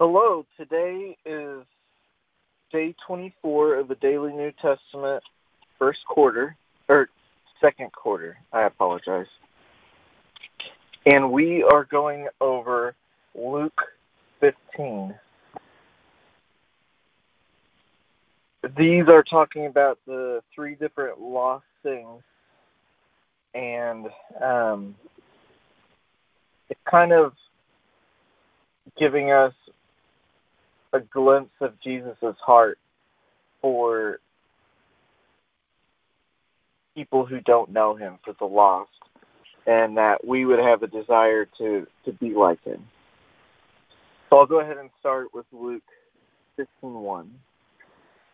Hello, today is day 24 of the Daily New Testament, first quarter, or second quarter. I apologize. And we are going over Luke 15. These are talking about the three different lost things, and um, it's kind of giving us a glimpse of Jesus' heart for people who don't know him, for the lost, and that we would have a desire to, to be like him. So I'll go ahead and start with Luke 15.1.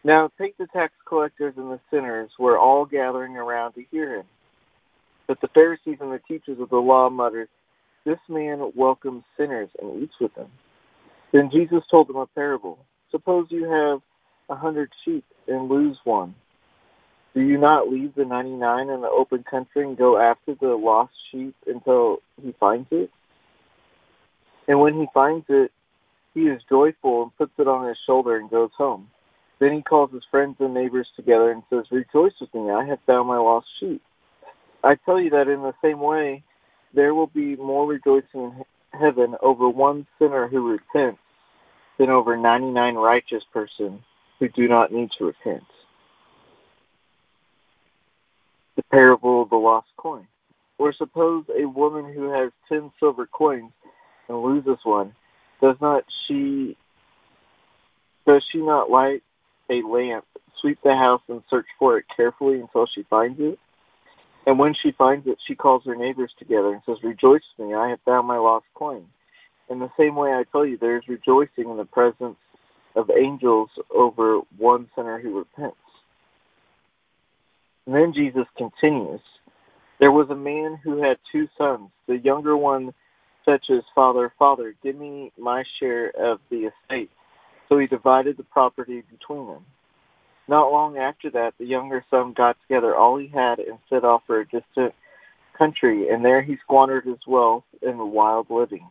Now take the tax collectors and the sinners were all gathering around to hear him. But the Pharisees and the teachers of the law muttered, This man welcomes sinners and eats with them. Then Jesus told them a parable. Suppose you have a hundred sheep and lose one. Do you not leave the ninety nine in the open country and go after the lost sheep until he finds it? And when he finds it, he is joyful and puts it on his shoulder and goes home. Then he calls his friends and neighbors together and says, Rejoice with me, I have found my lost sheep. I tell you that in the same way, there will be more rejoicing in heaven over one sinner who repents than over 99 righteous persons who do not need to repent. The parable of the lost coin. Or suppose a woman who has 10 silver coins and loses one, does not she does she not light a lamp, sweep the house and search for it carefully until she finds it? And when she finds it, she calls her neighbors together and says, Rejoice me, I have found my lost coin. In the same way, I tell you, there is rejoicing in the presence of angels over one sinner who repents. And then Jesus continues There was a man who had two sons. The younger one said to his father, Father, give me my share of the estate. So he divided the property between them. Not long after that, the younger son got together all he had and set off for a distant country, and there he squandered his wealth in wild living.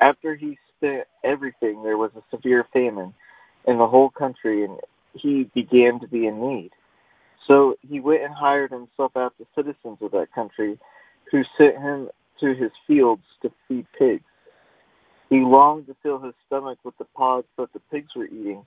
After he spent everything, there was a severe famine in the whole country, and he began to be in need. So he went and hired himself out to citizens of that country, who sent him to his fields to feed pigs. He longed to fill his stomach with the pods that the pigs were eating,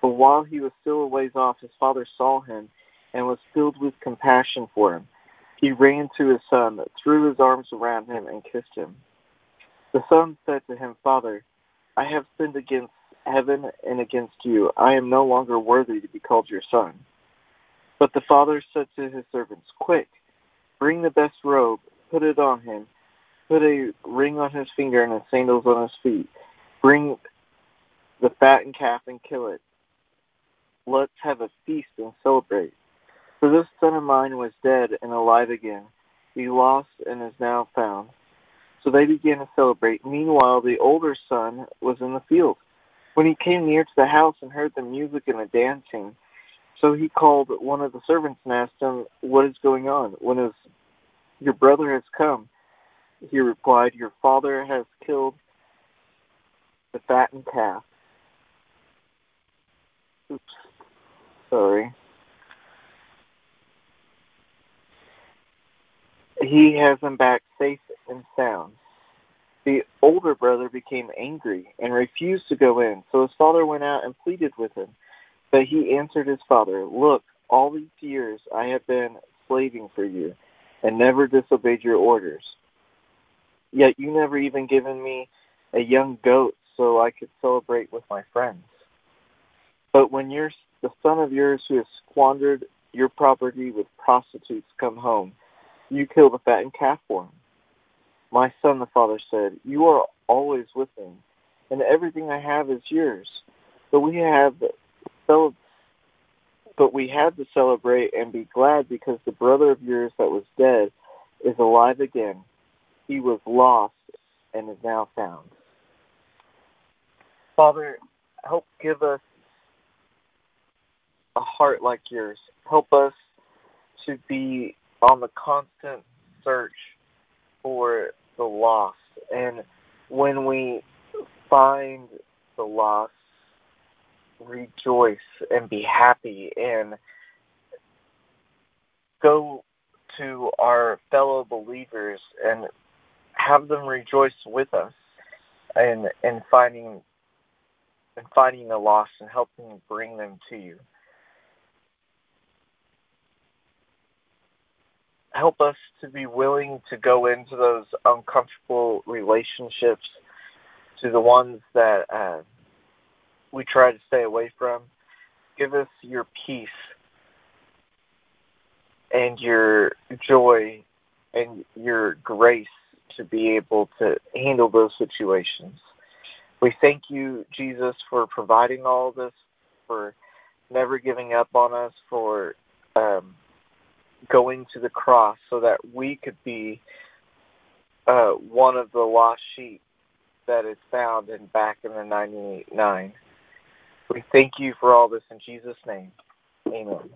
But while he was still a ways off, his father saw him and was filled with compassion for him. He ran to his son, threw his arms around him, and kissed him. The son said to him, Father, I have sinned against heaven and against you. I am no longer worthy to be called your son. But the father said to his servants, Quick, bring the best robe, put it on him, put a ring on his finger and sandals on his feet. Bring the fattened calf and kill it. Let's have a feast and celebrate. For this son of mine was dead and alive again. He lost and is now found. So they began to celebrate. Meanwhile, the older son was in the field. When he came near to the house and heard the music and the dancing, so he called one of the servants and asked him, What is going on? When is your brother has come? He replied, Your father has killed the fattened calf. Oops. Sorry. He has him back safe and sound. The older brother became angry and refused to go in, so his father went out and pleaded with him. But he answered his father, Look, all these years I have been slaving for you and never disobeyed your orders. Yet you never even given me a young goat so I could celebrate with my friends. But when you're, the son of yours who has squandered your property with prostitutes come home, you kill the fattened calf for him. My son, the father said, You are always with me, and everything I have is yours. But we have but we had to celebrate and be glad because the brother of yours that was dead is alive again. He was lost and is now found. Father, help give us heart like yours. Help us to be on the constant search for the lost. And when we find the lost, rejoice and be happy and go to our fellow believers and have them rejoice with us and and finding and finding the lost and helping bring them to you. Help us to be willing to go into those uncomfortable relationships, to the ones that uh, we try to stay away from. Give us your peace and your joy and your grace to be able to handle those situations. We thank you, Jesus, for providing all this, for never giving up on us, for um, going to the cross so that we could be uh, one of the lost sheep that is found and back in the 99. We thank you for all this in Jesus' name. Amen.